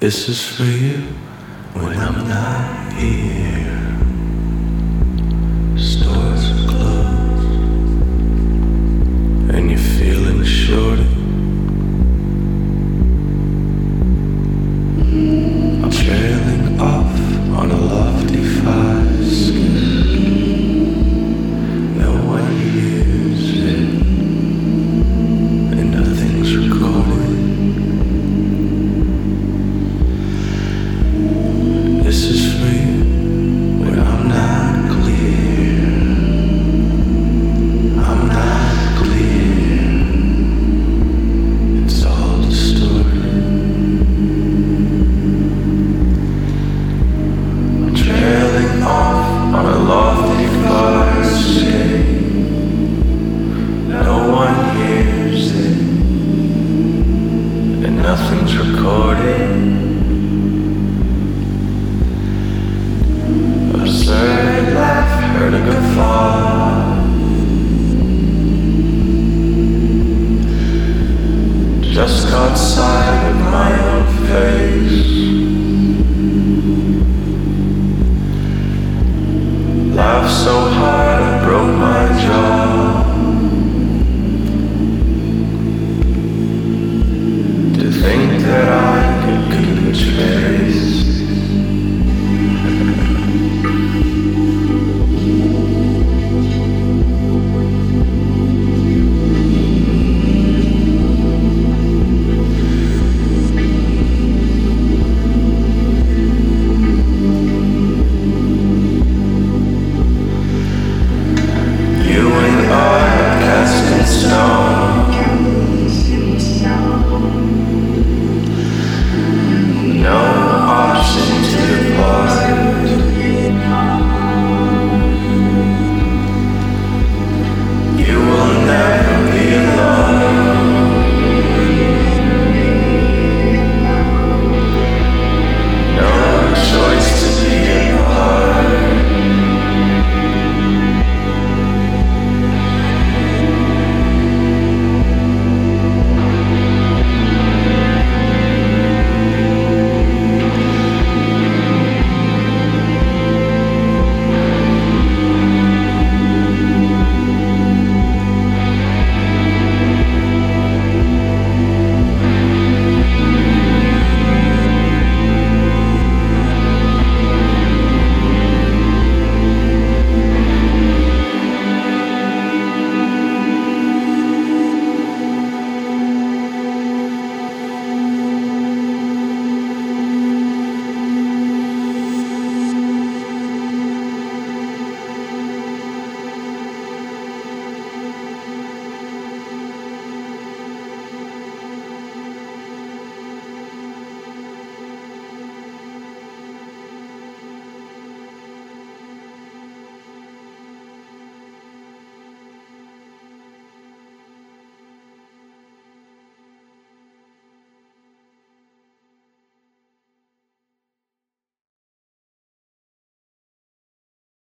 This is for you when I'm not here. so hard.